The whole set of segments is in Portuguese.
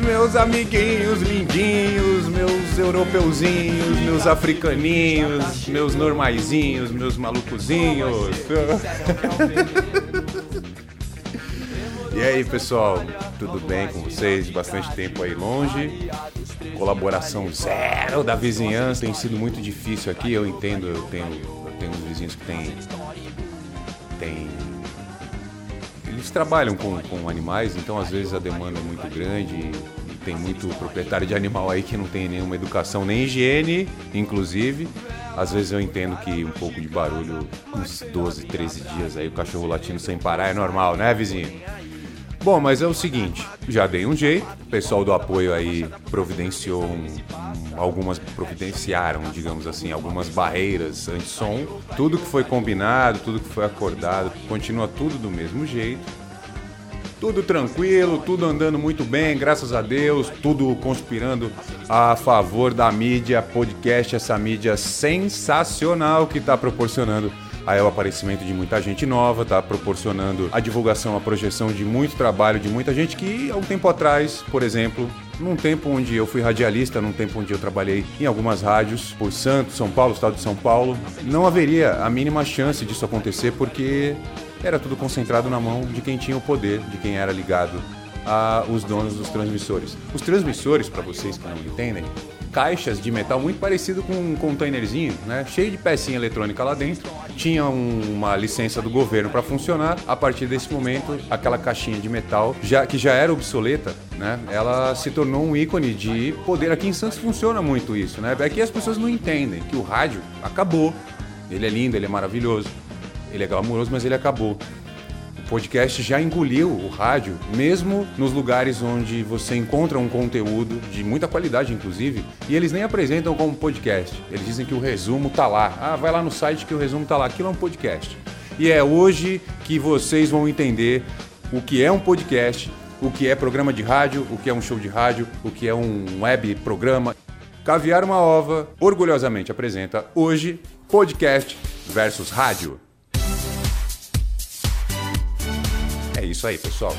meus amiguinhos lindinhos, meus europeuzinhos, meus africaninhos, meus normaizinhos, meus malucozinhos. E aí, pessoal, tudo bem com vocês? Bastante tempo aí longe. Colaboração zero da vizinhança. Tem sido muito difícil aqui, eu entendo, eu tenho, eu tenho uns vizinhos que têm. Tem, eles trabalham com, com animais, então às vezes a demanda é muito grande e tem muito proprietário de animal aí que não tem nenhuma educação, nem higiene, inclusive. Às vezes eu entendo que um pouco de barulho, uns 12, 13 dias aí, o cachorro latindo sem parar é normal, né, vizinho? Bom, mas é o seguinte, já dei um jeito, o pessoal do apoio aí providenciou um, um, algumas providenciaram, digamos assim, algumas barreiras anti-som. Tudo que foi combinado, tudo que foi acordado, continua tudo do mesmo jeito. Tudo tranquilo, tudo andando muito bem, graças a Deus, tudo conspirando a favor da mídia podcast, essa mídia sensacional que está proporcionando aí é o aparecimento de muita gente nova, tá proporcionando a divulgação, a projeção de muito trabalho de muita gente que há um tempo atrás, por exemplo, num tempo onde eu fui radialista, num tempo onde eu trabalhei em algumas rádios, por Santos, São Paulo, estado de São Paulo, não haveria a mínima chance disso acontecer porque era tudo concentrado na mão de quem tinha o poder, de quem era ligado aos donos dos transmissores. Os transmissores, para vocês que não entendem, caixas de metal muito parecido com um containerzinho, né? Cheio de pecinha eletrônica lá dentro. Tinha um, uma licença do governo para funcionar. A partir desse momento, aquela caixinha de metal, já, que já era obsoleta, né? Ela se tornou um ícone de poder. Aqui em Santos funciona muito isso, né? Aqui as pessoas não entendem que o rádio acabou. Ele é lindo, ele é maravilhoso, ele é glamouroso, mas ele acabou podcast já engoliu o rádio, mesmo nos lugares onde você encontra um conteúdo de muita qualidade, inclusive, e eles nem apresentam como podcast. Eles dizem que o resumo tá lá. Ah, vai lá no site que o resumo tá lá. Aquilo é um podcast. E é hoje que vocês vão entender o que é um podcast, o que é programa de rádio, o que é um show de rádio, o que é um web programa. Caviar uma Ova orgulhosamente apresenta hoje podcast versus rádio. Isso aí, pessoal.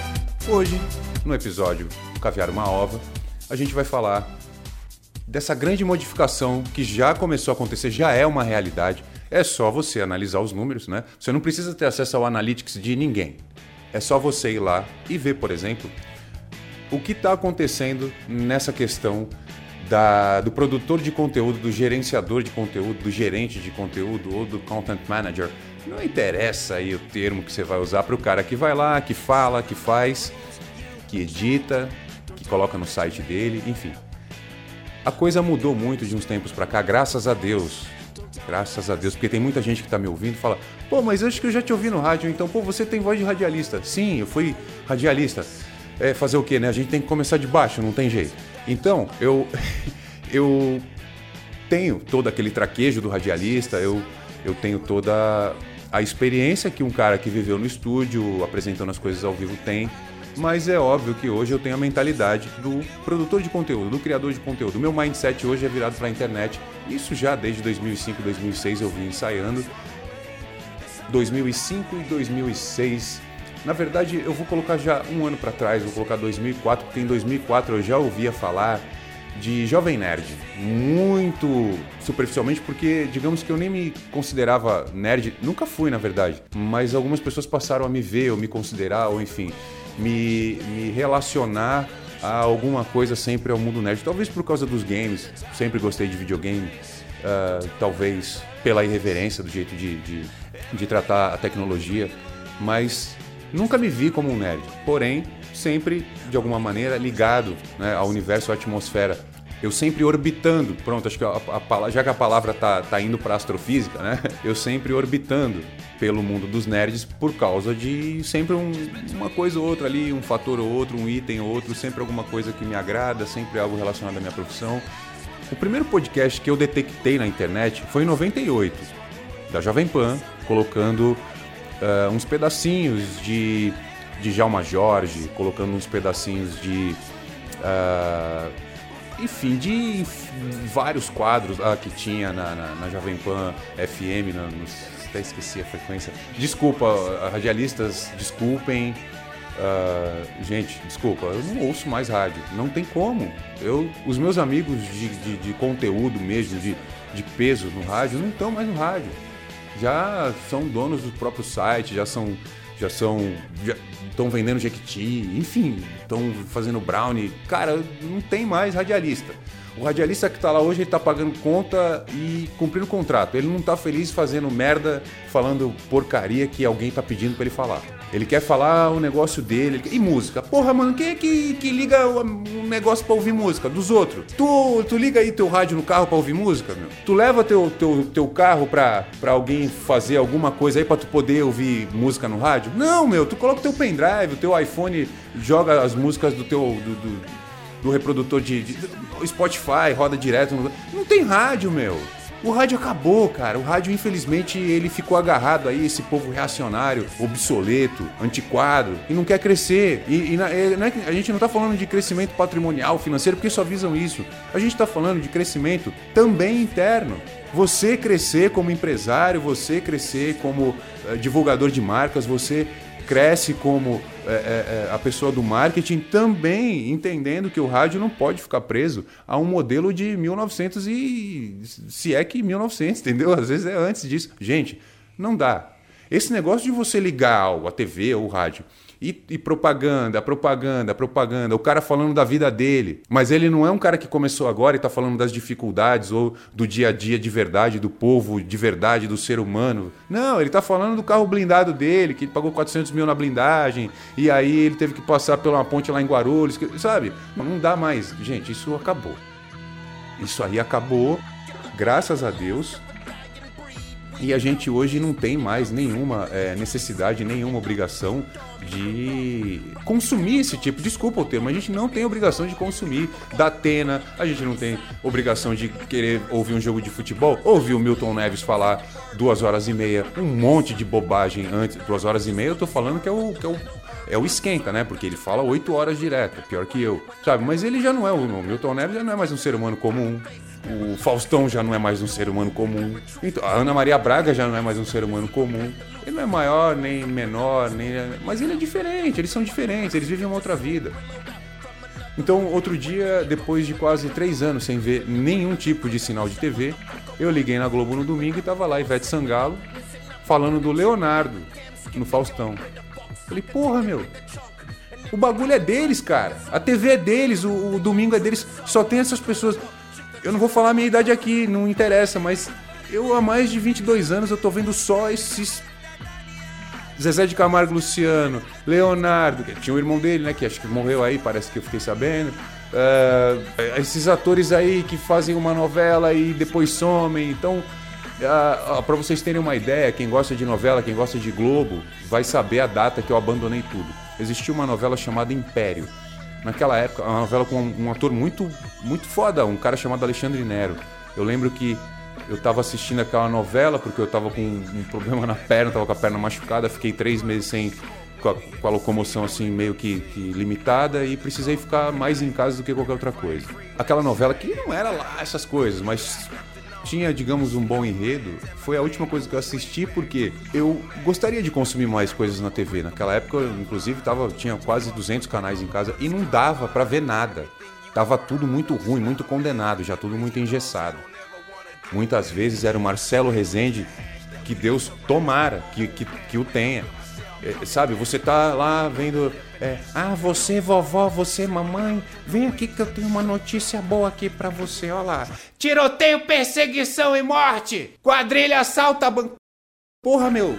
Hoje, no episódio Caviar uma Ova, a gente vai falar dessa grande modificação que já começou a acontecer, já é uma realidade. É só você analisar os números, né? Você não precisa ter acesso ao analytics de ninguém. É só você ir lá e ver, por exemplo, o que está acontecendo nessa questão da, do produtor de conteúdo, do gerenciador de conteúdo, do gerente de conteúdo ou do content manager não interessa aí o termo que você vai usar para o cara que vai lá, que fala, que faz, que edita, que coloca no site dele, enfim. A coisa mudou muito de uns tempos para cá, graças a Deus. Graças a Deus, porque tem muita gente que está me ouvindo e fala: pô, mas acho que eu já te ouvi no rádio, então, pô, você tem voz de radialista. Sim, eu fui radialista. É fazer o quê, né? A gente tem que começar de baixo, não tem jeito. Então, eu, eu tenho todo aquele traquejo do radialista, eu, eu tenho toda a experiência que um cara que viveu no estúdio, apresentando as coisas ao vivo tem, mas é óbvio que hoje eu tenho a mentalidade do produtor de conteúdo, do criador de conteúdo. Meu mindset hoje é virado para a internet. Isso já desde 2005, 2006 eu vim ensaiando. 2005 e 2006. Na verdade, eu vou colocar já um ano para trás, vou colocar 2004, porque em 2004 eu já ouvia falar de jovem nerd, muito superficialmente, porque digamos que eu nem me considerava nerd, nunca fui na verdade, mas algumas pessoas passaram a me ver ou me considerar, ou enfim, me, me relacionar a alguma coisa sempre ao mundo nerd. Talvez por causa dos games, sempre gostei de videogame, uh, talvez pela irreverência do jeito de, de, de tratar a tecnologia, mas nunca me vi como um nerd. Porém, sempre, de alguma maneira, ligado né, ao universo, à atmosfera. Eu sempre orbitando, pronto, acho que a, a, já que a palavra tá, tá indo para astrofísica, né? Eu sempre orbitando pelo mundo dos nerds por causa de sempre um, uma coisa ou outra ali, um fator ou outro, um item ou outro, sempre alguma coisa que me agrada, sempre algo relacionado à minha profissão. O primeiro podcast que eu detectei na internet foi em 98, da Jovem Pan, colocando uh, uns pedacinhos de de Jalma Jorge, colocando uns pedacinhos de. Uh, enfim, de vários quadros ah, que tinha na, na, na Jovem Pan FM, na, no, até esqueci a frequência. Desculpa, radialistas, desculpem. Uh, gente, desculpa, eu não ouço mais rádio. Não tem como. Eu, os meus amigos de, de, de conteúdo mesmo, de, de peso no rádio, não estão mais no rádio. Já são donos do próprio site, já são. Já são. estão vendendo Jequiti, enfim, estão fazendo brownie. Cara, não tem mais radialista. O radialista que está lá hoje, ele está pagando conta e cumprindo o contrato. Ele não está feliz fazendo merda, falando porcaria que alguém está pedindo para ele falar. Ele quer falar o negócio dele. E música. Porra, mano, quem é que, que liga um negócio pra ouvir música? Dos outros. Tu, tu liga aí teu rádio no carro pra ouvir música, meu? Tu leva teu, teu, teu carro pra, pra alguém fazer alguma coisa aí pra tu poder ouvir música no rádio? Não, meu. Tu coloca teu pendrive, o teu iPhone, joga as músicas do teu. Do, do, do reprodutor de, de, de Spotify, roda direto. No... Não tem rádio, meu. O rádio acabou, cara. O rádio, infelizmente, ele ficou agarrado aí, esse povo reacionário, obsoleto, antiquado, e não quer crescer. E, e na, é, é, a gente não está falando de crescimento patrimonial, financeiro, porque só visam isso. A gente está falando de crescimento também interno. Você crescer como empresário, você crescer como uh, divulgador de marcas, você cresce como é, é, é, a pessoa do marketing também entendendo que o rádio não pode ficar preso a um modelo de 1900 e se é que 1900, entendeu? Às vezes é antes disso. Gente, não dá. Esse negócio de você ligar a TV ou o rádio e, e, propaganda, propaganda, propaganda. O cara falando da vida dele. Mas ele não é um cara que começou agora e está falando das dificuldades ou do dia a dia de verdade, do povo de verdade, do ser humano. Não, ele está falando do carro blindado dele, que ele pagou 400 mil na blindagem. E aí ele teve que passar pela ponte lá em Guarulhos. Sabe? Não dá mais. Gente, isso acabou. Isso aí acabou. Graças a Deus. E a gente hoje não tem mais nenhuma é, necessidade, nenhuma obrigação de consumir esse tipo. Desculpa o termo, a gente não tem obrigação de consumir da Atena, a gente não tem obrigação de querer ouvir um jogo de futebol, ouvir o Milton Neves falar duas horas e meia, um monte de bobagem antes. Duas horas e meia eu tô falando que é o. Que é o é o esquenta, né? Porque ele fala oito horas direto, pior que eu, sabe? Mas ele já não é o, o Milton Neves já não é mais um ser humano comum. O Faustão já não é mais um ser humano comum. Então, a Ana Maria Braga já não é mais um ser humano comum. Ele não é maior, nem menor, nem. Mas ele é diferente, eles são diferentes, eles vivem uma outra vida. Então, outro dia, depois de quase três anos sem ver nenhum tipo de sinal de TV, eu liguei na Globo no domingo e tava lá Ivete Sangalo falando do Leonardo no Faustão. Falei, porra, meu, o bagulho é deles, cara. A TV é deles, o, o domingo é deles. Só tem essas pessoas. Eu não vou falar a minha idade aqui, não interessa, mas eu há mais de 22 anos eu tô vendo só esses Zezé de Camargo Luciano, Leonardo, que tinha um irmão dele, né, que acho que morreu aí, parece que eu fiquei sabendo. Uh, esses atores aí que fazem uma novela e depois somem. Então, uh, uh, para vocês terem uma ideia, quem gosta de novela, quem gosta de Globo, vai saber a data que eu abandonei tudo. Existia uma novela chamada Império naquela época, uma novela com um, um, ator muito, muito foda, um cara chamado Alexandre Nero. Eu lembro que eu estava assistindo aquela novela porque eu estava com um problema na perna, estava com a perna machucada, fiquei três meses sem com a, com a locomoção assim meio que, que, limitada e precisei ficar mais em casa do que qualquer outra coisa. Aquela novela que não era lá essas coisas, mas tinha, digamos, um bom enredo, foi a última coisa que eu assisti porque eu gostaria de consumir mais coisas na TV. Naquela época, eu, inclusive, tava, tinha quase 200 canais em casa e não dava para ver nada. Tava tudo muito ruim, muito condenado, já tudo muito engessado. Muitas vezes era o Marcelo Rezende, que Deus tomara que, que, que o tenha. É, sabe, você tá lá vendo é, ah, você, vovó, você, mamãe, vem aqui que eu tenho uma notícia boa aqui para você, olha lá. Tiroteio, perseguição e morte! Quadrilha assalta banco. Porra, meu,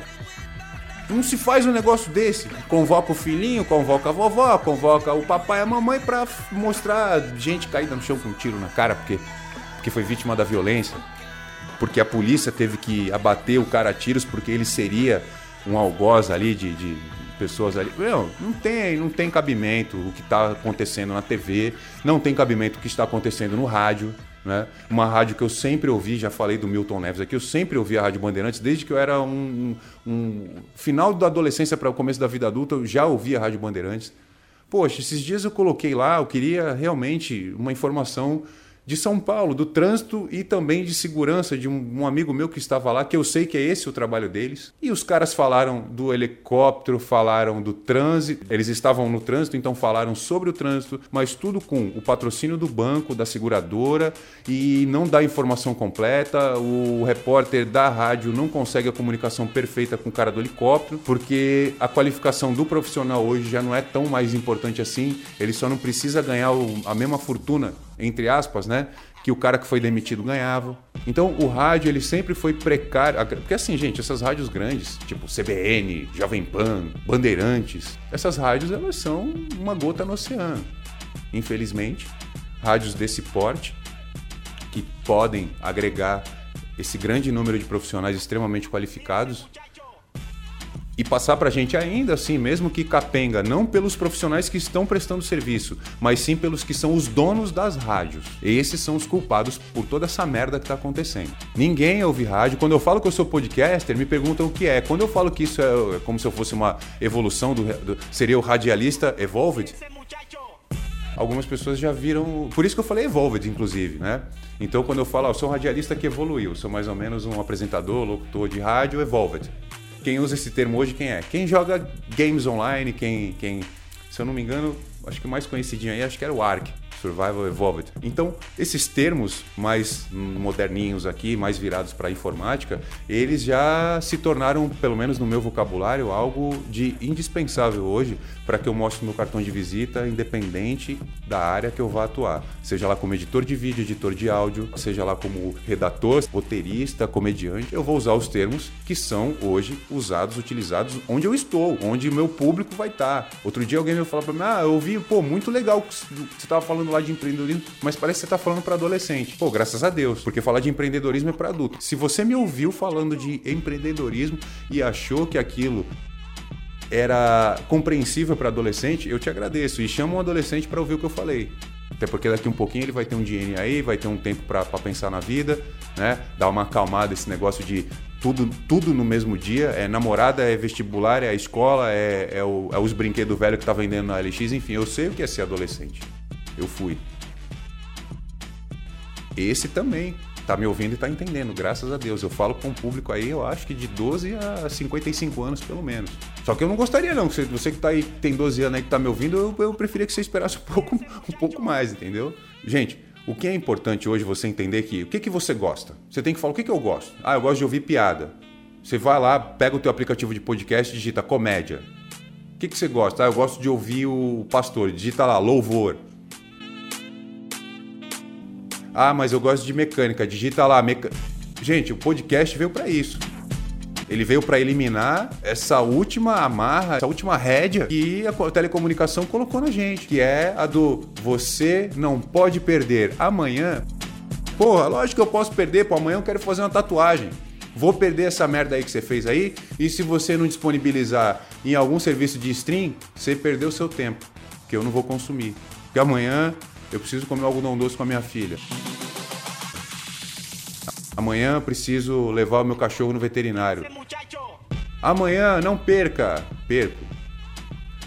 não se faz um negócio desse. Convoca o filhinho, convoca a vovó, convoca o papai e a mamãe pra mostrar gente caída no chão com um tiro na cara porque, porque foi vítima da violência. Porque a polícia teve que abater o cara a tiros porque ele seria um algoz ali de, de pessoas ali. Meu, não tem, não tem cabimento o que está acontecendo na TV, não tem cabimento o que está acontecendo no rádio. Né? Uma rádio que eu sempre ouvi, já falei do Milton Neves aqui, eu sempre ouvi a Rádio Bandeirantes, desde que eu era um, um, final da adolescência para o começo da vida adulta, eu já ouvia a Rádio Bandeirantes. Poxa, esses dias eu coloquei lá, eu queria realmente uma informação de São Paulo, do trânsito e também de segurança de um, um, amigo meu que estava lá, que eu sei que é esse o trabalho deles. E os caras falaram do helicóptero, falaram do trânsito, eles estavam no trânsito, então falaram sobre o trânsito, mas tudo com o patrocínio do banco, da seguradora e não dá informação completa. O repórter da rádio não consegue a comunicação perfeita com o cara do helicóptero, porque a qualificação do profissional hoje já não é tão mais importante assim, ele só não precisa ganhar a mesma fortuna entre aspas, né? Que o cara que foi demitido ganhava. Então o rádio ele sempre foi precário. Porque assim, gente, essas rádios grandes, tipo CBN, Jovem Pan, Bandeirantes, essas rádios elas são uma gota no oceano. Infelizmente, rádios desse porte que podem agregar esse grande número de profissionais extremamente qualificados e passar para a gente ainda assim, mesmo que capenga, não pelos profissionais que estão prestando serviço, mas sim pelos que são os donos das rádios. Esses são os culpados por toda essa merda que está acontecendo. Ninguém ouve rádio. Quando eu falo que eu sou podcaster, me perguntam o que é. Quando eu falo que isso é, é como se eu fosse uma evolução do, do seria o radialista evolved, algumas pessoas já viram. Por isso que eu falei evolved, inclusive, né? Então, quando eu falo, ah, eu sou um radialista que evoluiu, sou mais ou menos um apresentador, locutor de rádio evolved quem usa esse termo hoje, quem é? Quem joga games online, quem, quem se eu não me engano, acho que o mais conhecidinho aí, acho que era o Ark. Survival Evolved. Então, esses termos mais moderninhos aqui, mais virados para informática, eles já se tornaram, pelo menos no meu vocabulário, algo de indispensável hoje para que eu mostre meu cartão de visita independente da área que eu vá atuar. Seja lá como editor de vídeo, editor de áudio, seja lá como redator, roteirista, comediante, eu vou usar os termos que são hoje usados, utilizados onde eu estou, onde meu público vai estar. Outro dia alguém me falou para mim: "Ah, eu ouvi, pô, muito legal que você estava falando falar de empreendedorismo, mas parece que você está falando para adolescente. Pô, graças a Deus, porque falar de empreendedorismo é para adulto. Se você me ouviu falando de empreendedorismo e achou que aquilo era compreensível para adolescente, eu te agradeço e chama um adolescente para ouvir o que eu falei. Até porque daqui um pouquinho ele vai ter um dinheiro aí, vai ter um tempo para pensar na vida, né? Dar uma acalmada esse negócio de tudo, tudo no mesmo dia. É namorada, é vestibular, é a escola, é, é, o, é os brinquedos velhos que tá vendendo na LX, enfim, eu sei o que é ser adolescente eu fui. Esse também tá me ouvindo e tá entendendo, graças a Deus. Eu falo com um público aí, eu acho que de 12 a 55 anos, pelo menos. Só que eu não gostaria, não. Você, que tá aí, tem 12 anos aí que tá me ouvindo, eu, eu preferia que você esperasse um pouco, um pouco mais, entendeu? Gente, o que é importante hoje você entender que o que, que você gosta? Você tem que falar o que, que eu gosto. Ah, eu gosto de ouvir piada. Você vai lá, pega o teu aplicativo de podcast e digita comédia. O que, que você gosta? Ah, eu gosto de ouvir o pastor. Digita lá, louvor. Ah, mas eu gosto de mecânica. Digita lá. Meca... Gente, o podcast veio para isso. Ele veio para eliminar essa última amarra, essa última rédea que a telecomunicação colocou na gente, que é a do você não pode perder amanhã. Porra, lógico que eu posso perder, pô, amanhã eu quero fazer uma tatuagem. Vou perder essa merda aí que você fez aí, e se você não disponibilizar em algum serviço de stream, você perdeu seu tempo, que eu não vou consumir. Porque amanhã eu preciso comer algodão doce com a minha filha. Amanhã preciso levar o meu cachorro no veterinário. Amanhã não perca. Perco.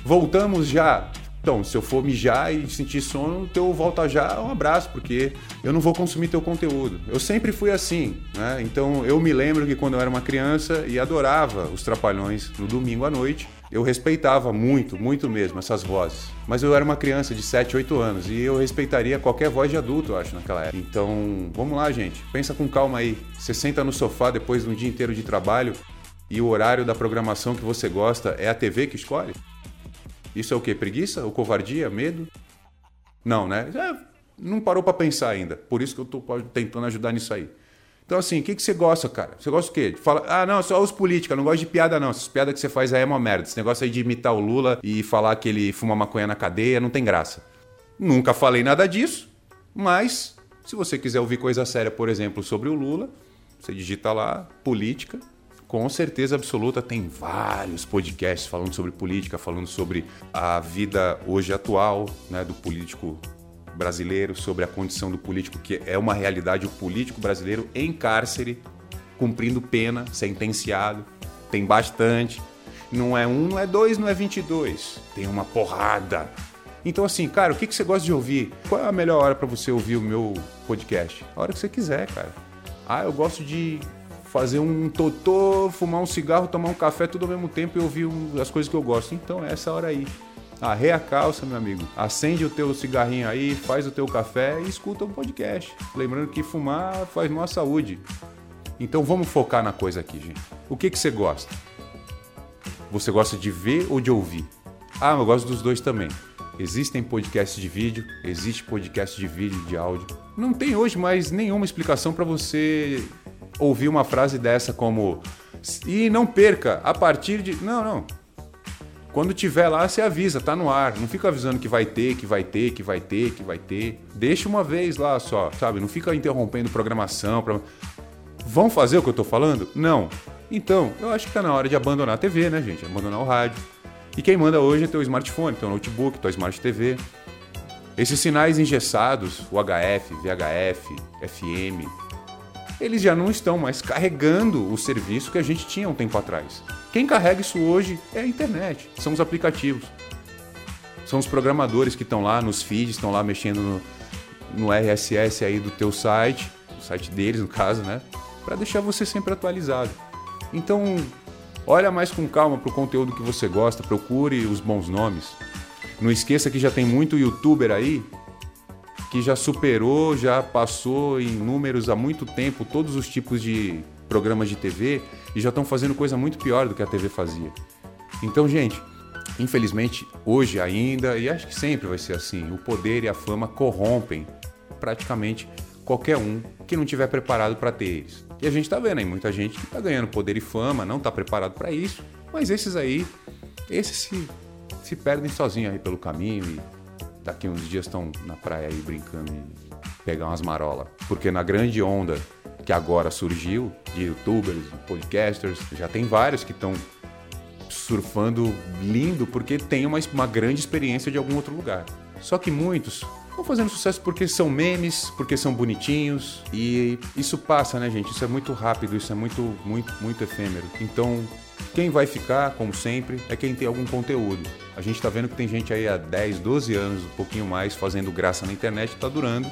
Voltamos já. Então, se eu for mijar e sentir sono, teu volta já, um abraço, porque eu não vou consumir teu conteúdo. Eu sempre fui assim, né? Então, eu me lembro que quando eu era uma criança e adorava os Trapalhões no domingo à noite, eu respeitava muito, muito mesmo essas vozes. Mas eu era uma criança de 7, 8 anos e eu respeitaria qualquer voz de adulto, eu acho, naquela época. Então, vamos lá, gente. Pensa com calma aí. Você senta no sofá depois de um dia inteiro de trabalho e o horário da programação que você gosta é a TV que escolhe? Isso é o quê? Preguiça? Ou covardia? Medo? Não, né? É, não parou para pensar ainda. Por isso que eu estou tentando ajudar nisso aí. Então, assim, o que, que você gosta, cara? Você gosta do quê? Fala, ah, não, só os políticos, não gosto de piada, não. Essas piadas que você faz aí é uma merda. Esse negócio aí de imitar o Lula e falar que ele fuma maconha na cadeia não tem graça. Nunca falei nada disso, mas se você quiser ouvir coisa séria, por exemplo, sobre o Lula, você digita lá, política. Com certeza absoluta tem vários podcasts falando sobre política, falando sobre a vida hoje atual, né, do político brasileiro, sobre a condição do político, que é uma realidade, o político brasileiro em cárcere, cumprindo pena, sentenciado. Tem bastante. Não é um, não é dois, não é 22. Tem uma porrada. Então, assim, cara, o que, que você gosta de ouvir? Qual é a melhor hora para você ouvir o meu podcast? A hora que você quiser, cara. Ah, eu gosto de fazer um totô, fumar um cigarro, tomar um café tudo ao mesmo tempo e ouvir as coisas que eu gosto. Então, é essa hora aí. Arreia a calça, meu amigo. Acende o teu cigarrinho aí, faz o teu café e escuta um podcast. Lembrando que fumar faz mal à saúde. Então vamos focar na coisa aqui, gente. O que, que você gosta? Você gosta de ver ou de ouvir? Ah, eu gosto dos dois também. Existem podcasts de vídeo, existe podcast de vídeo, de áudio. Não tem hoje mais nenhuma explicação para você ouvir uma frase dessa como e não perca a partir de não, não. Quando tiver lá, você avisa, tá no ar. Não fica avisando que vai ter, que vai ter, que vai ter, que vai ter. Deixa uma vez lá só, sabe? Não fica interrompendo programação. Pra... Vão fazer o que eu tô falando? Não. Então, eu acho que tá na hora de abandonar a TV, né, gente? Abandonar o rádio. E quem manda hoje é teu smartphone, teu notebook, tua smart TV. Esses sinais engessados, o HF, VHF, FM, eles já não estão mais carregando o serviço que a gente tinha um tempo atrás. Quem carrega isso hoje é a internet, são os aplicativos. São os programadores que estão lá nos feeds, estão lá mexendo no, no RSS aí do teu site, o site deles no caso, né? Para deixar você sempre atualizado. Então, olha mais com calma para o conteúdo que você gosta, procure os bons nomes. Não esqueça que já tem muito youtuber aí que já superou, já passou em números há muito tempo todos os tipos de programas de TV e já estão fazendo coisa muito pior do que a TV fazia. Então, gente, infelizmente, hoje ainda, e acho que sempre vai ser assim, o poder e a fama corrompem praticamente qualquer um que não estiver preparado para ter eles. E a gente está vendo aí muita gente que está ganhando poder e fama, não está preparado para isso, mas esses aí, esses se, se perdem sozinhos aí pelo caminho e daqui uns dias estão na praia aí brincando e pegar umas marolas. Porque na grande onda que agora surgiu, de youtubers, de podcasters, já tem vários que estão surfando lindo porque tem uma, uma grande experiência de algum outro lugar. Só que muitos estão fazendo sucesso porque são memes, porque são bonitinhos e isso passa, né, gente? Isso é muito rápido, isso é muito, muito, muito efêmero. Então, quem vai ficar, como sempre, é quem tem algum conteúdo. A gente está vendo que tem gente aí há 10, 12 anos, um pouquinho mais, fazendo graça na internet, está durando.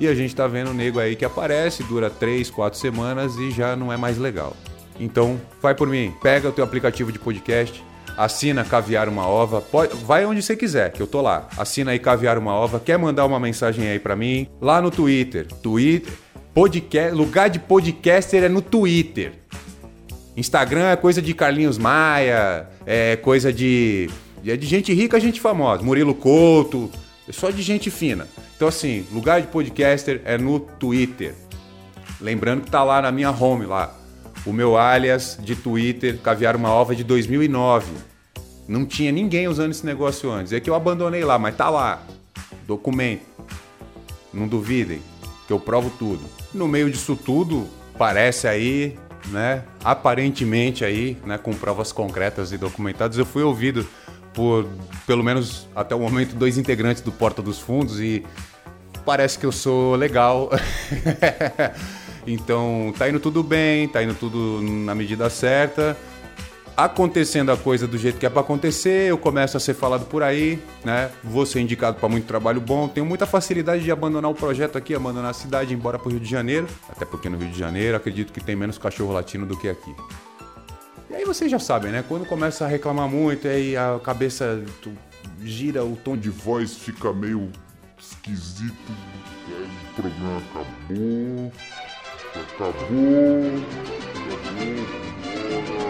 E a gente está vendo o nego aí que aparece, dura 3, 4 semanas e já não é mais legal. Então, vai por mim, pega o teu aplicativo de podcast, assina Caviar uma Ova, pode, vai onde você quiser, que eu tô lá. Assina aí Caviar uma Ova, quer mandar uma mensagem aí para mim, lá no Twitter. Twitter, podcast, lugar de podcaster é no Twitter. Instagram é coisa de Carlinhos Maia, é coisa de é de gente rica, gente famosa, Murilo Couto, é só de gente fina. Então, assim, lugar de podcaster é no Twitter. Lembrando que tá lá na minha home lá. O meu alias de Twitter, Caviar uma Ova de 2009. Não tinha ninguém usando esse negócio antes. É que eu abandonei lá, mas tá lá. Documento. Não duvidem, que eu provo tudo. No meio disso tudo, parece aí, né? Aparentemente aí, né? Com provas concretas e documentadas, eu fui ouvido por pelo menos até o momento dois integrantes do Porta dos Fundos e parece que eu sou legal. então tá indo tudo bem, tá indo tudo na medida certa. Acontecendo a coisa do jeito que é para acontecer, eu começo a ser falado por aí, né? Vou ser indicado para muito trabalho bom. Tenho muita facilidade de abandonar o projeto aqui, abandonar a cidade, ir embora para o Rio de Janeiro. Até porque no Rio de Janeiro acredito que tem menos cachorro latino do que aqui. Vocês já sabem, né? Quando começa a reclamar muito, aí a cabeça gira, o tom de voz fica meio esquisito. O programa. Acabou. Acabou. Acabou.